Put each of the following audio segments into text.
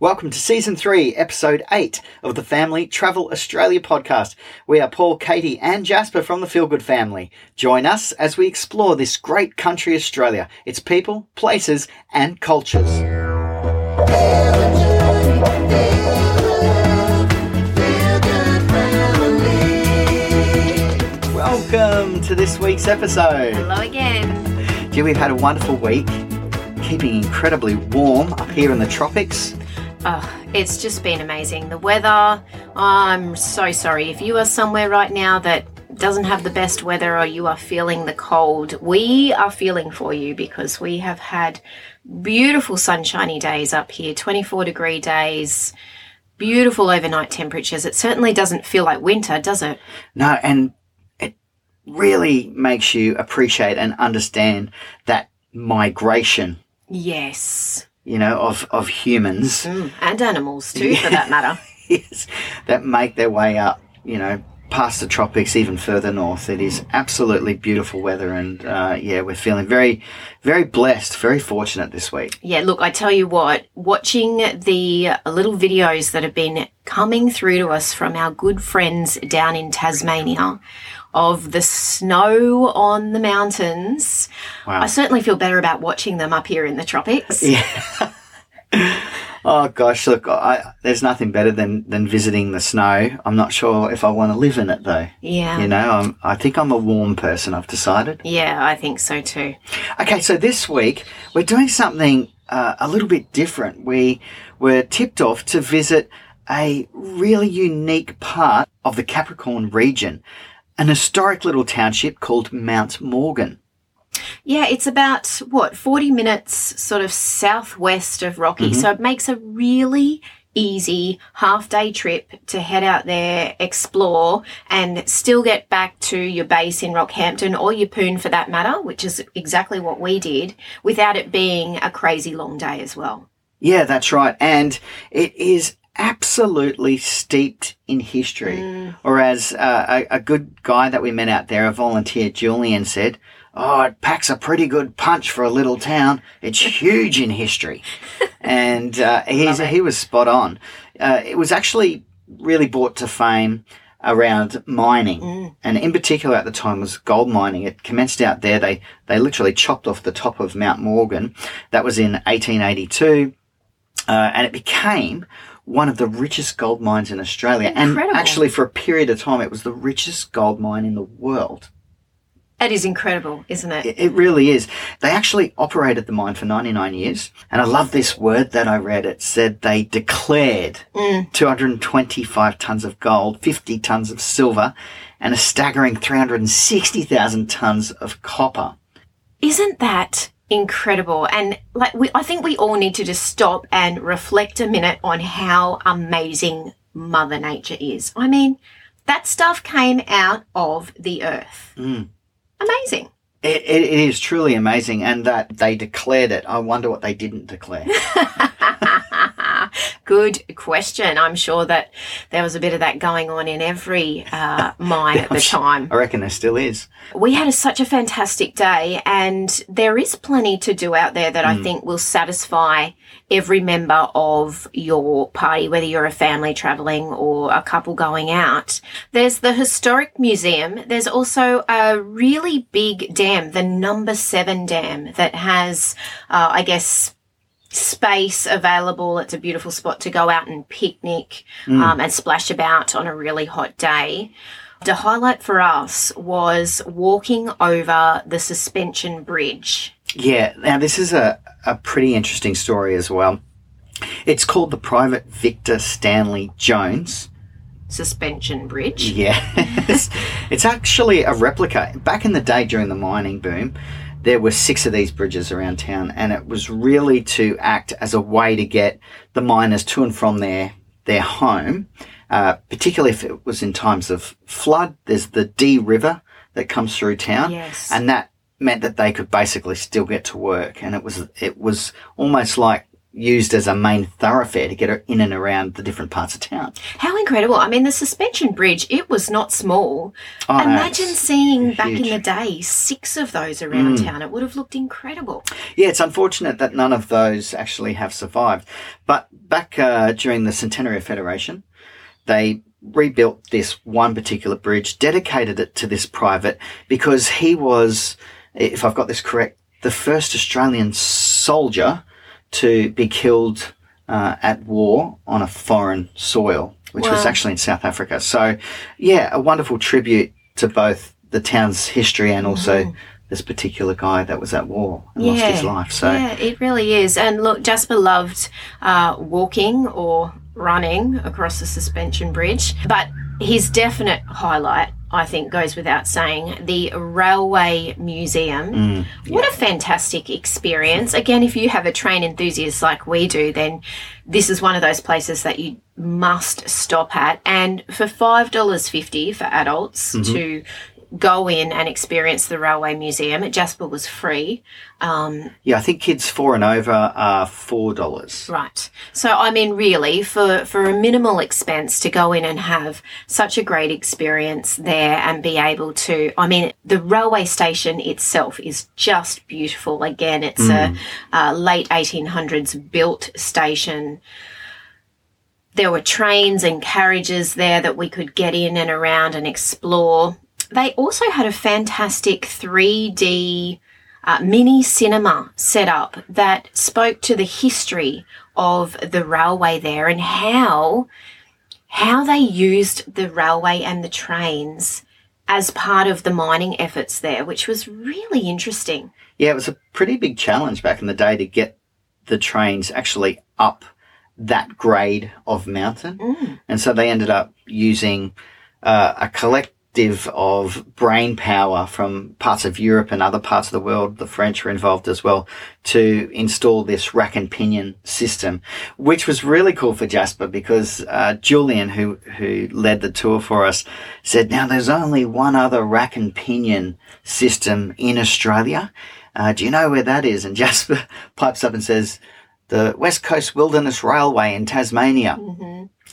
Welcome to season three, episode eight of the Family Travel Australia podcast. We are Paul, Katie, and Jasper from the Feel Good family. Join us as we explore this great country, Australia, its people, places, and cultures. Welcome to this week's episode. Hello again. Gee, we've had a wonderful week, keeping incredibly warm up here in the tropics. Oh, it's just been amazing. The weather, I'm so sorry. If you are somewhere right now that doesn't have the best weather or you are feeling the cold, we are feeling for you because we have had beautiful sunshiny days up here, 24 degree days, beautiful overnight temperatures. It certainly doesn't feel like winter, does it? No, and it really makes you appreciate and understand that migration, Yes. You know, of, of humans Mm, and animals too, for that matter. yes, that make their way up, you know, past the tropics, even further north. It is absolutely beautiful weather, and uh, yeah, we're feeling very, very blessed, very fortunate this week. Yeah, look, I tell you what, watching the little videos that have been coming through to us from our good friends down in Tasmania of the snow on the mountains, Wow. I certainly feel better about watching them up here in the tropics. Yeah. oh gosh, look, I, there's nothing better than than visiting the snow. I'm not sure if I want to live in it though. Yeah. You know, I'm, I think I'm a warm person. I've decided. Yeah, I think so too. Okay, so this week we're doing something uh, a little bit different. We were tipped off to visit a really unique part of the Capricorn region, an historic little township called Mount Morgan. Yeah, it's about what, 40 minutes sort of southwest of Rocky. Mm-hmm. So it makes a really easy half day trip to head out there, explore, and still get back to your base in Rockhampton or Yeppoon for that matter, which is exactly what we did, without it being a crazy long day as well. Yeah, that's right. And it is absolutely steeped in history. Or as uh, a, a good guy that we met out there, a volunteer, Julian, said, Oh, it packs a pretty good punch for a little town. It's huge in history. and uh, he's, he was spot on. Uh, it was actually really brought to fame around mining and in particular at the time was gold mining it commenced out there they they literally chopped off the top of mount morgan that was in 1882 uh, and it became one of the richest gold mines in Australia. Incredible. And actually, for a period of time, it was the richest gold mine in the world. That is incredible, isn't it? It, it really is. They actually operated the mine for 99 years. And I love this word that I read. It said they declared mm. 225 tons of gold, 50 tons of silver, and a staggering 360,000 tons of copper. Isn't that incredible? And like we I think we all need to just stop and reflect a minute on how amazing Mother Nature is. I mean, that stuff came out of the earth. Mm. Amazing. It, it, it is truly amazing. And that they declared it. I wonder what they didn't declare. Good question. I'm sure that there was a bit of that going on in every uh, mine at the time. I reckon there still is. We had a, such a fantastic day, and there is plenty to do out there that I think will satisfy every member of your party, whether you're a family traveling or a couple going out. There's the Historic Museum. There's also a really big dam, the Number Seven Dam, that has, uh, I guess, space available. It's a beautiful spot to go out and picnic um, and splash about on a really hot day. The highlight for us was walking over the suspension bridge. Yeah, now this is a, a pretty interesting story as well. It's called the Private Victor Stanley Jones. Suspension bridge. Yes. it's actually a replica. Back in the day during the mining boom, there were six of these bridges around town, and it was really to act as a way to get the miners to and from their, their home, uh, particularly if it was in times of flood. There's the Dee River that comes through town, Yes. and that meant that they could basically still get to work, and it was it was almost like used as a main thoroughfare to get in and around the different parts of town. How incredible. I mean, the suspension bridge, it was not small. Oh, Imagine it's seeing back in. Mm. the day six of those around town. It would have looked incredible. Yeah, it's unfortunate that none of those actually have survived. But back uh, during the Centenary of Federation, they rebuilt this one particular bridge, dedicated it to this private because he was, if I've got this correct, the first Australian soldier to be killed uh, at war on a foreign soil, which was actually in South Africa. So, yeah, a wonderful tribute to both the town's history and also this particular guy that was at war and lost his life. So, yeah, it really is. And look, Jasper loved uh, walking or running across the suspension bridge, but his definite highlight, I think, goes without saying the Railway Museum. Mm, What a fantastic experience. Again, if you have a train enthusiast like we do, then this is one of those places that you must stop at. And for $5.50 for adults Mm-hmm. to go in and experience the Railway Museum, at Jasper was free. Um, yeah, I think kids four and over are four dollars. Right. So I mean really for for a minimal expense to go in and have such a great experience there and be able to I mean the railway station itself is just beautiful. Again, it's a, a late 1800s built station. There were trains and carriages there that we could get in and around and explore. They also had a fantastic 3D uh, mini cinema set up that spoke to the history of the railway there and how how they used the railway and the trains as part of the mining efforts there, which was really interesting. Yeah, it was a pretty big challenge back in the day to get the trains actually up that grade of mountain. And so they ended up using uh, a collective of brain power from parts of Europe and other parts of the world. The French were involved as well to install this rack and pinion system, which was really cool for Jasper because uh, Julian, who who led the tour for us, said, "Now there's only one other rack and pinion system in Australia. Uh, do you know where that is?" And Jasper pipes up and says, "The West Coast Wilderness Railway in Tasmania."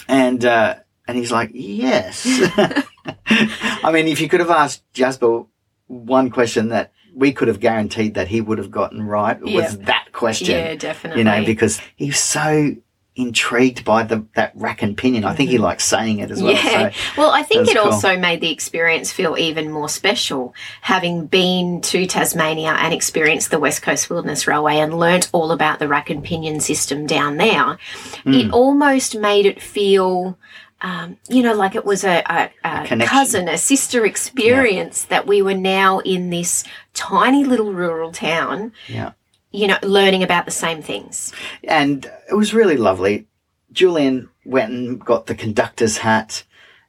And uh, and he's like, "Yes." I mean, if you could have asked Jasper one question that we could have guaranteed that he would have gotten right Yeah. was that question. Yeah, definitely. You know, because he's so intrigued by the that rack and pinion. I think he likes saying it as well. Mm-hmm. Yeah. So, well, I think it cool. also made the experience feel even more special, having been to Tasmania and experienced the West Coast Wilderness Railway and learnt all about the rack and pinion system down there. Hmm. It almost made it feel. Um, you know, like it was a, a, a connection. cousin, a sister experience that we were now in this tiny little rural town, yeah. you know, learning about the same things. and it was really lovely. Julian went and got the conductor's hat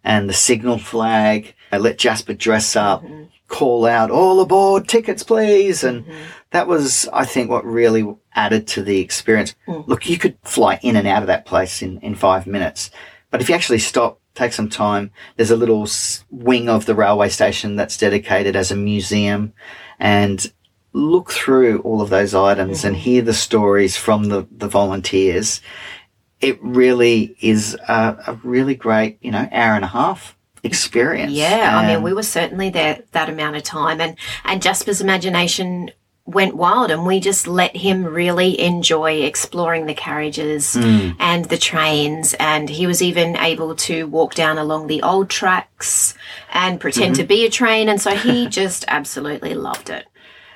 and the signal flag. I let Jasper dress up, mm-hmm. call out, all aboard, tickets please. And mm-hmm. that was, I think, what really added to the experience. Mm. Look, you could fly in and out of that place in, in five minutes. But if you actually stop, take some time, there's a little wing of the railway station that's dedicated as a museum and look through all of those items and mm-hmm. hear the stories from the, the volunteers, it really is a, a really great, you know, hour and a half experience. Yeah, I mean, we were certainly there that amount of time, and and Jasper's imagination went wild, and we just let him really enjoy exploring the carriages hmm. and the trains, and he was even able to walk down along the old tracks and pretend to mm-hmm. be a train, and so he just absolutely loved it.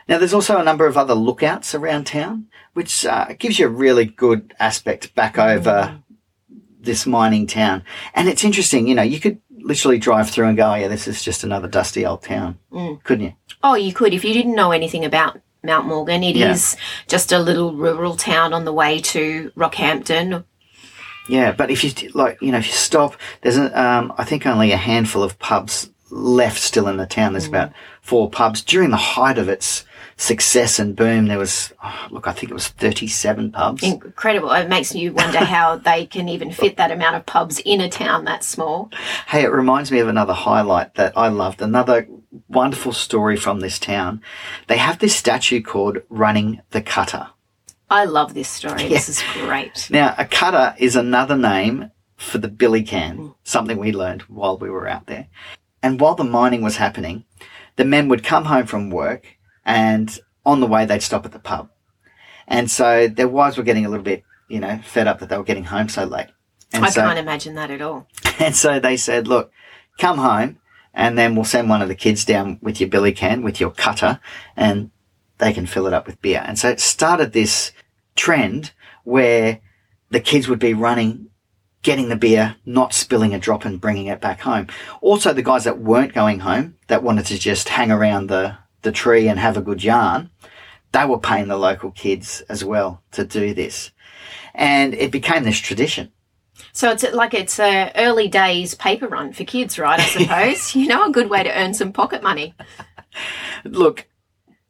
Now, there's also a number of other lookouts around town, which uh, gives you a really good aspect back mm. over this mining town. And it's interesting, you know, you could literally drive through and go, oh, yeah, this is just another dusty old town, mm. couldn't you? Oh, you could if you didn't know anything about Mount Morgan. It is Yeah. just a little rural town on the way to Rockhampton. Yeah, but if you like, you know, if you stop, there's a, um, I think only a handful of pubs left still in the town. There's about four pubs during the height of its success and boom. There was, oh, look, I think it was 37 pubs. Incredible. It makes you wonder how they can even fit that amount of pubs in a town that small. Hey, it reminds me of another highlight that I loved. Another wonderful story from this town. They have this statue called Running the Cutter. I love this story. This is great. Now, a cutter is another name for the billy can, mm. something we learned while we were out there. And while the mining was happening, the men would come home from work and on the way they'd stop at the pub. And so their wives were getting a little bit, you know, fed up that they were getting home so late. And I so, can't imagine that at all. and so they said, look, come home and then we'll send one of the kids down with your billy can, with your cutter, and they can fill it up with beer. And so it started this trend where the kids would be running, getting the beer, not spilling a drop and bringing it back home. Also, the guys that weren't going home, that wanted to just hang around the, the tree and have a good yarn, they were paying the local kids as well to do this. And it became this tradition. So it's like it's a early days paper run for kids, right? I suppose you know a good way to earn some pocket money. Look,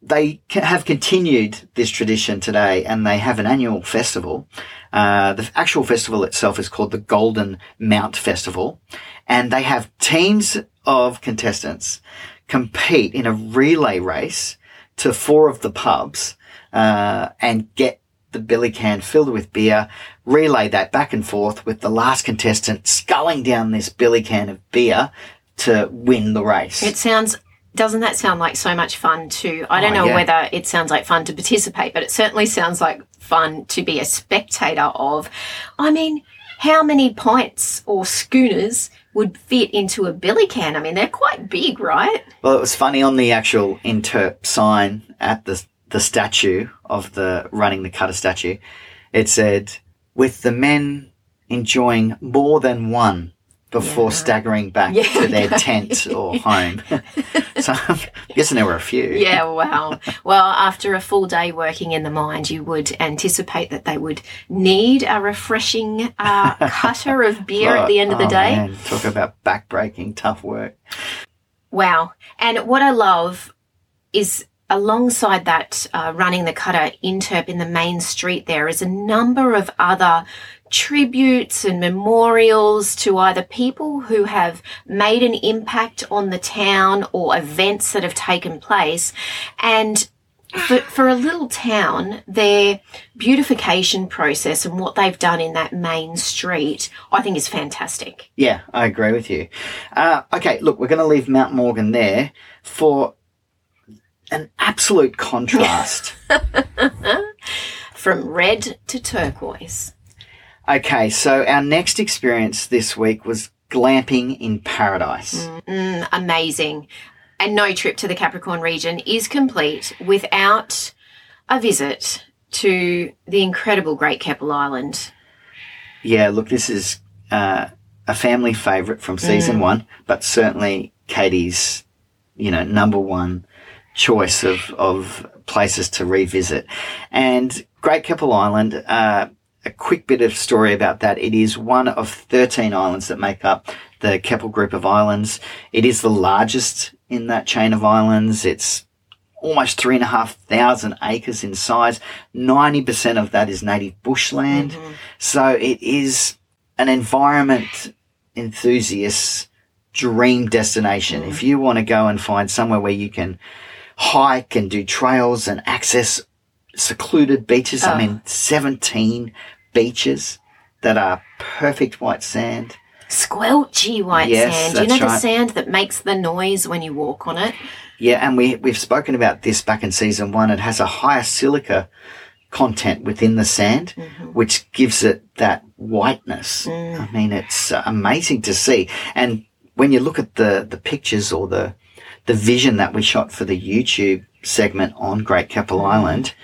they have continued this tradition today and they have an annual festival. Uh, the actual festival itself is called the Golden Mount Festival and they have teams of contestants compete in a relay race to four of the pubs, uh, and get the billy can filled with beer, relay that back and forth with the last contestant sculling down this billy can of beer to win the race. It sounds. Doesn't that sound like so much fun to? I don't Oh, know yeah. whether it sounds like fun to participate, but it certainly sounds like fun to be a spectator of. I mean, how many pints or schooners would fit into a billy can? I mean, they're quite big, right? Well, it was funny on the actual interp sign at the the statue of the running the cutter statue. It said, "With the men enjoying more than one before Yeah. staggering back Yeah, to their tent or home." so I'm guessing there were a few. Yeah, wow. Well, after a full day working in the mine, you would anticipate that they would need a refreshing uh, cutter of beer at the end of the Oh, day. man, talk about backbreaking tough work. Wow. And what I love is alongside that uh, running the cutter interp in the main street there is a number of other tributes and memorials to either people who have made an impact on the town or events that have taken place and for, for a little town, their beautification process and what they've done in that main street, I think is fantastic. Yeah, I agree with you. Uh, okay, look, we're going to leave Mount Morgan there for an absolute contrast. From red to turquoise. Okay, so our next experience this week was glamping in paradise. Mm, amazing. And no trip to the Capricorn region is complete without a visit to the incredible Great Keppel Island. Yeah, look, this is uh, a family favourite from season one, but certainly Katie's, you know, number one choice of, of places to revisit. And Great Keppel Island, uh, a quick bit of story about that. It is one of 13 islands that make up the Keppel group of islands. It is the largest in that chain of islands. It's almost three and a half thousand acres in size. 90% of that is native bushland. Mm-hmm. So it is an environment enthusiast's dream destination. Mm-hmm. If you want to go and find somewhere where you can hike and do trails and access secluded beaches, I Oh. mean, 17 beaches that are perfect white sand. Squelchy white Yes, sand. You know that's the right. sand that makes the noise when you walk on it? Yeah, and we we've spoken about this back in season one. It has a higher silica content within the sand, mm-hmm. which gives it that whiteness. Mm. I mean, it's uh, amazing to see. And when you look at the the pictures or the the vision that we shot for the YouTube segment on Great Keppel mm. Island,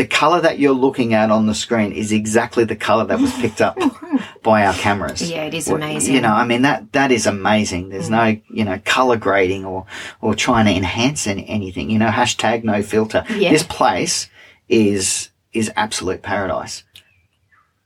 the color that you're looking at on the screen is exactly the color that was picked up oh, by our cameras. Yeah, it is amazing. You know, I mean that that is amazing. There's mm. no you know color grading or or trying to enhance any, anything. You know, hashtag no filter. Yeah. This place is is absolute paradise.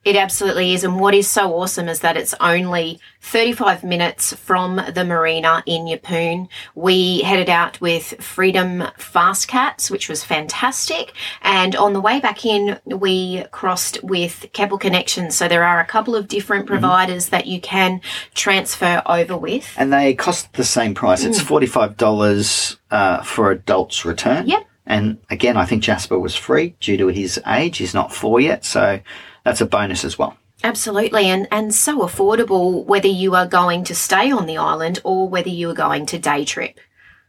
It absolutely is. And what is so awesome is that it's only 35 minutes from the marina in Yeppoon. We headed out with Freedom Fast Cats, which was fantastic. And on the way back in, we crossed with Keppel Connections. So there are a couple of different providers that you can transfer over with. And they cost the same price. It's five dollars uh, for adults return. Yep. And again, I think Jasper was free due to his age. He's not four yet, so that's a bonus as well. Absolutely, and, and so affordable whether you are going to stay on the island or whether you are going to day trip.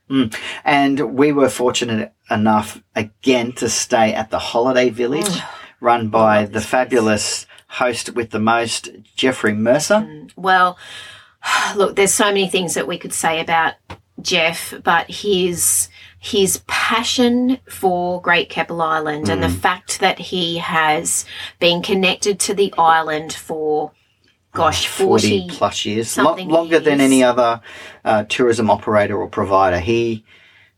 Mm. And we were fortunate enough again to stay at the Holiday Village, Mm. run by the fabulous host with the most, Jeffrey Mercer. Well, look, there's so many things that we could say about Jeff, but his his passion for Great Keppel Island and the fact that he has been connected to the island for gosh, 40, 40 plus years, Lo- longer than any other uh, tourism operator or provider. He,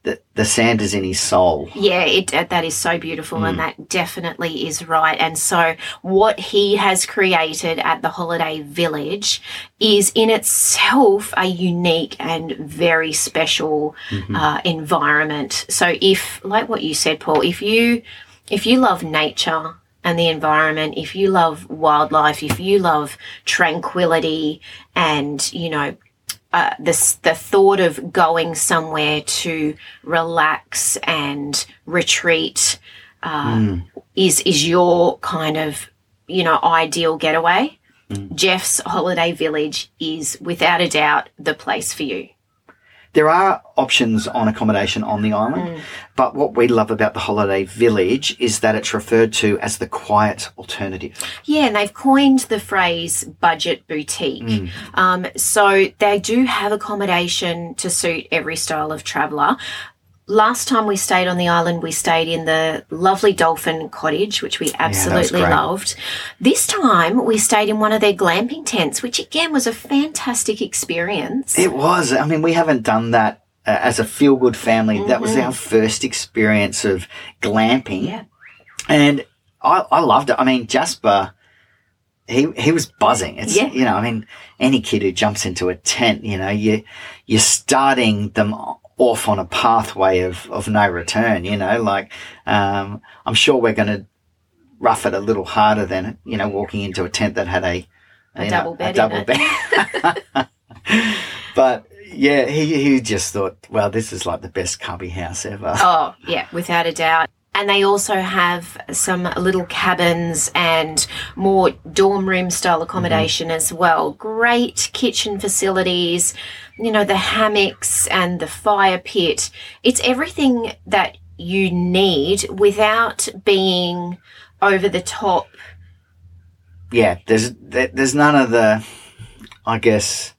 the, the sand is in his soul. Yeah, it, that is so beautiful, and that definitely is right. And so, what he has created at the Holiday Village is in itself a unique and very special uh, environment. So, if, like what you said, Paul, if you if you love nature and the environment, if you love wildlife, if you love tranquility, and you know uh, this the thought of going somewhere to relax and retreat uh, is is your kind of you know ideal getaway. Jeff's Holiday Village is without a doubt the place for you. There are options on accommodation on the island, but what we love about the Holiday Village is that it's referred to as the quiet alternative. Yeah, and they've coined the phrase budget boutique. Um, so they do have accommodation to suit every style of traveller. Last time we stayed on the island, we stayed in the lovely Dolphin Cottage, which we absolutely great. loved. This time we stayed in one of their glamping tents, which again was a fantastic experience. It was. I mean, we haven't done that uh, as a feel good family. That was our first experience of glamping. Yeah. And I, I loved it. I mean, Jasper, he he was buzzing. It's Yeah. you know, I mean, any kid who jumps into a tent, you know, you you're starting them off on a pathway of, of no return, you know, like um, I'm sure we're gonna rough it a little harder than, you know, walking into a tent that had a A double know, bed A double bed. but yeah, he he just thought, well, this is like the best cubby house ever. Oh, yeah, without a doubt. And they also have some little cabins and more dorm room style accommodation as well. Great kitchen facilities, you know, the hammocks and the fire pit. It's everything that you need without being over the top. yeah, there's there's none of the, I guess,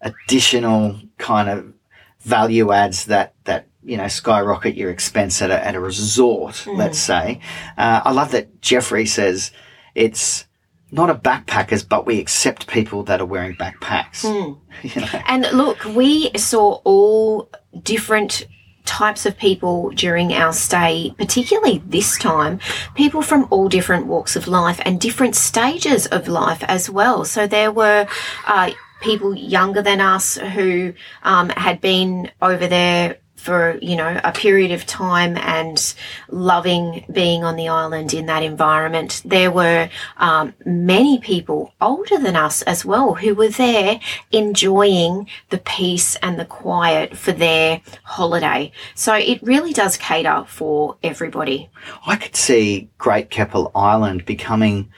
additional kind of value adds that that you know skyrocket your expense at a, at a resort. Let's say. Uh, I love that Jeffrey says it's not a backpackers, but we accept people that are wearing backpacks. You know, And look, we saw all different types of people during our stay, particularly this time, people from all different walks of life and different stages of life as well. So there were uh, people younger than us who um, had been over there for you know a period of time and loving being on the island in that environment. There were um, many people older than us as well who were there enjoying the peace and the quiet for their holiday. So it really does cater for everybody. I could see Great Keppel Island becoming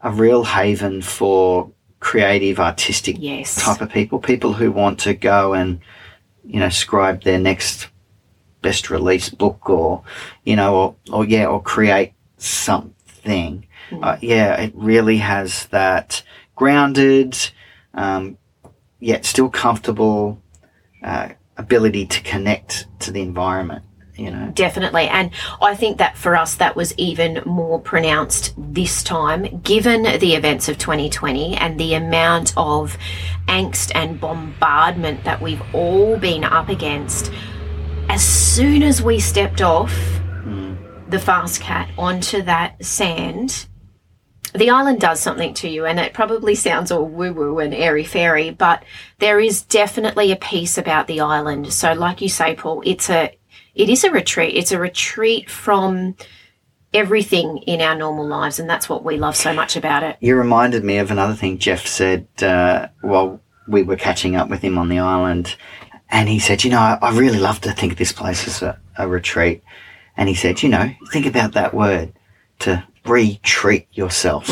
a real haven for creative, artistic Yes. type of people, people who want to go and, you know, scribe their next best release book or, you know, or, or yeah, or create something. Uh, yeah, it really has that grounded, um, yet still comfortable uh, ability to connect to the environment, you know. Mm. Definitely. And I think that for us, that was even more pronounced this time, given the events of 2020 and the amount of angst and bombardment that we've all been up against. As soon as we stepped off mm. the fast cat onto that sand, the island does something to you, and it probably sounds all woo woo and airy fairy, but there is definitely a piece about the island. So, like you say, Paul, it's a it is a retreat. It's a retreat from everything in our normal lives, and that's what we love so much about it. You reminded me of another thing Jeff said uh, while we were catching up with him on the island. And he said, You know, I, I really love to think of this place as a, a retreat. And he said, you know, think about that word to retreat yourself.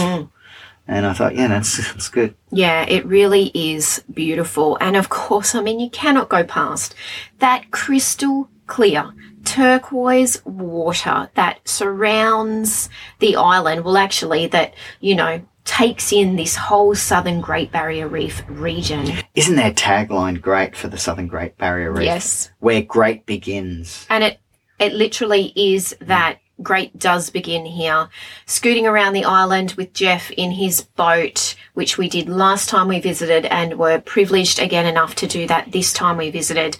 And I thought, yeah, that's, that's good. Yeah, it really is beautiful. And of course, I mean, you cannot go past that crystal clear turquoise water that surrounds the island. Well, actually, that, you know, takes in this whole southern Great Barrier Reef region. Isn't their tagline great for the Southern Great Barrier Reef? Yes. Where great begins. And it, it literally is that great does begin here. Scooting around the island with Jeff in his boat, which we did last time we visited and were privileged again enough to do that this time we visited.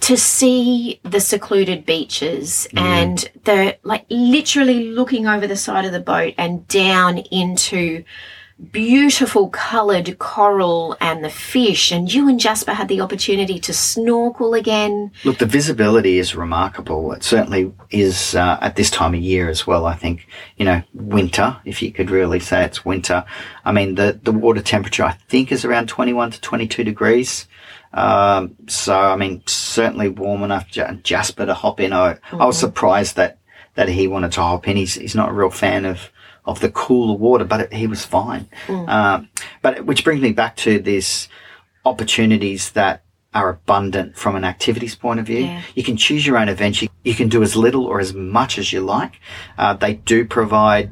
To see the secluded beaches and the like literally looking over the side of the boat and down into beautiful coloured coral and the fish and you and Jasper had the opportunity to snorkel again. Look, the visibility is remarkable. It certainly is uh, at this time of year as well. I think, you know, winter, if you could really say it's winter. I mean, the, the water temperature, I think, is around 21 to 22 degrees. Um, so, I mean, certainly warm enough Jasper to hop in. I, I was surprised that, that he wanted to hop in. He's, he's not a real fan of, of the cooler water, but it, he was fine. Um, but which brings me back to this opportunities that are abundant from an activities point of view. Yeah. You can choose your own events. You, you can do as little or as much as you like. Uh, they do provide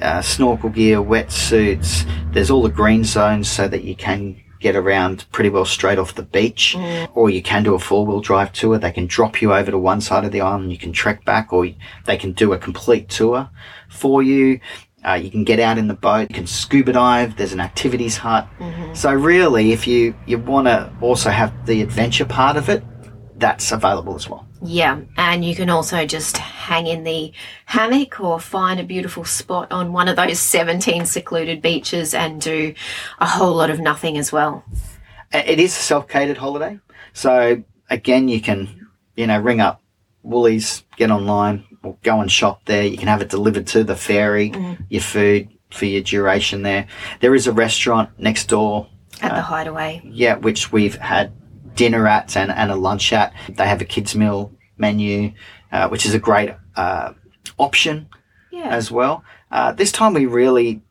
uh, snorkel gear, wetsuits. There's all the green zones so that you can get around pretty well straight off the beach, or you can do a four wheel drive tour. They can drop you over to one side of the island, you can trek back, or they can do a complete tour for you. Uh, you can get out in the boat. You can scuba dive. There's an activities hut. So really, if you you want to also have the adventure part of it, that's available as well. Yeah, and you can also just hang in the hammock or find a beautiful spot on one of those 17 secluded beaches and do a whole lot of nothing as well. Uh, It is a self-catered holiday. So again, you can, you know, ring up Woolies, get online, or go and shop there. You can have it delivered to the ferry, your food for your duration there. There is a restaurant next door, At the hideaway. yeah, which we've had dinner at and, and a lunch at. They have a kids meal menu, uh, which is a great, uh, option Yeah. as well. Uh, this time we really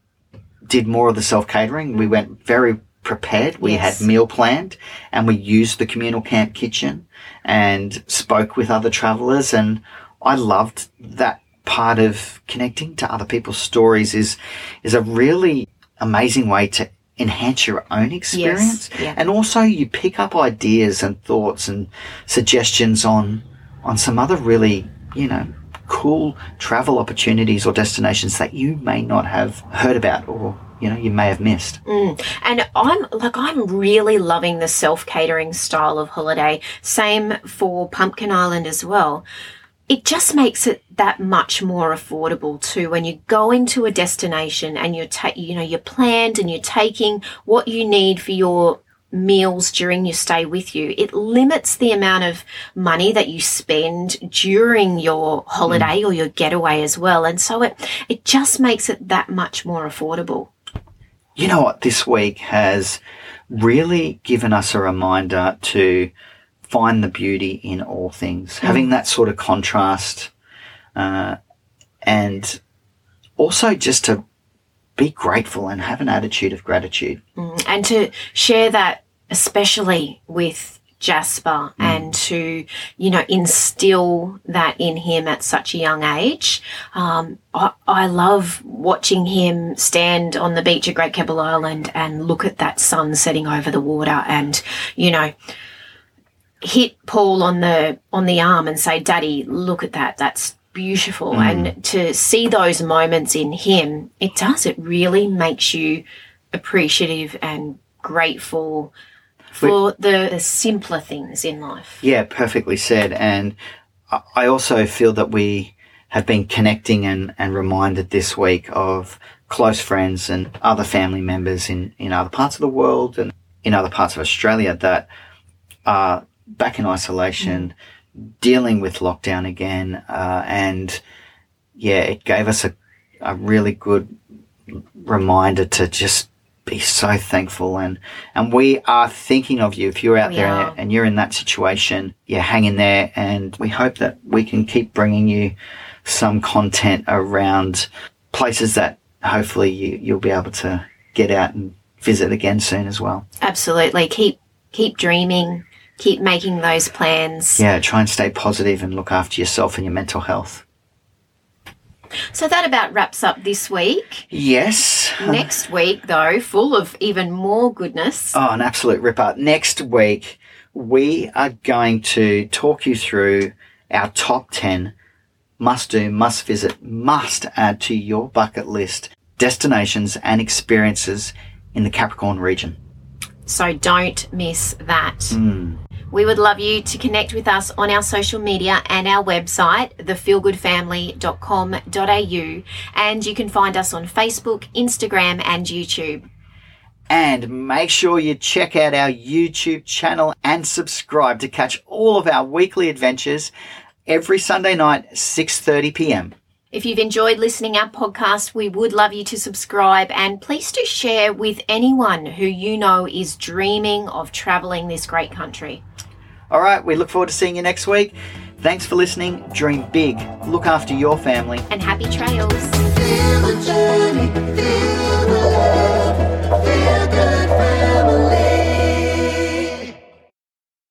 did more of the self catering. We went very prepared. We Yes. had meal planned and we used the communal camp kitchen and spoke with other travelers. And I loved that part of connecting to other people's stories is, is a really amazing way to enhance your own experience. yeah. And also you pick up ideas and thoughts and suggestions on, on some other really, you know, cool travel opportunities or destinations that you may not have heard about or, you know, you may have missed. Mm. And I'm like, I'm really loving the self catering style of holiday. Same for Pumpkin Island as well. It just makes it that much more affordable too. When you're going to a destination and you're, ta- you know, you're planned and you're taking what you need for your meals during your stay with you, it limits the amount of money that you spend during your holiday mm. or your getaway as well. And so it, it just makes it that much more affordable. You know what? This week has really given us a reminder to find the beauty in all things, having that sort of contrast, uh, and also just to be grateful and have an attitude of gratitude. and to share that especially with Jasper and to, you know, instill that in him at such a young age. Um, I, I love watching him stand on the beach at Great Keppel Island and look at that sun setting over the water and, you know, hit Paul on the on the arm and say, "Daddy, look at that. That's beautiful." Mm. And to see those moments in him, it does. It really makes you appreciative and grateful for the, the simpler things in life. Yeah, perfectly said. And I- I also feel that we have been connecting and, and reminded this week of close friends and other family members in, in other parts of the world and in other parts of Australia that are back in isolation, dealing with lockdown again. Uh, and yeah, it gave us a, a really good reminder to just be so thankful and and we are thinking of you if you're out We there are. and you're in that situation yeah hang in there and we hope that we can keep bringing you some content around places that hopefully you, you'll be able to get out and visit again soon as well Absolutely. Keep keep dreaming. Keep making those plans. yeah try and stay positive and look after yourself and your mental health So that about wraps up this week. yes Next week, though, full of even more goodness. Oh, an absolute ripper. Next week, we are going to talk you through our top 10 must do, must visit, must add to your bucket list destinations and experiences in the Capricorn region. So don't miss that. Mm. We would love you to connect with us on our social media and our website, thefeelgoodfamily.com.au, and you can find us on Facebook, Instagram, and YouTube. And make sure you check out our YouTube channel and subscribe to catch all of our weekly adventures every Sunday night, 6:30 p.m. If you've enjoyed listening our podcast, we would love you to subscribe and please do share with anyone who you know is dreaming of traveling this great country. All right, we look forward to seeing you next week. Thanks for listening. Dream big. Look after your family. And happy trails. Feel the journey, feel the love, feel good friends.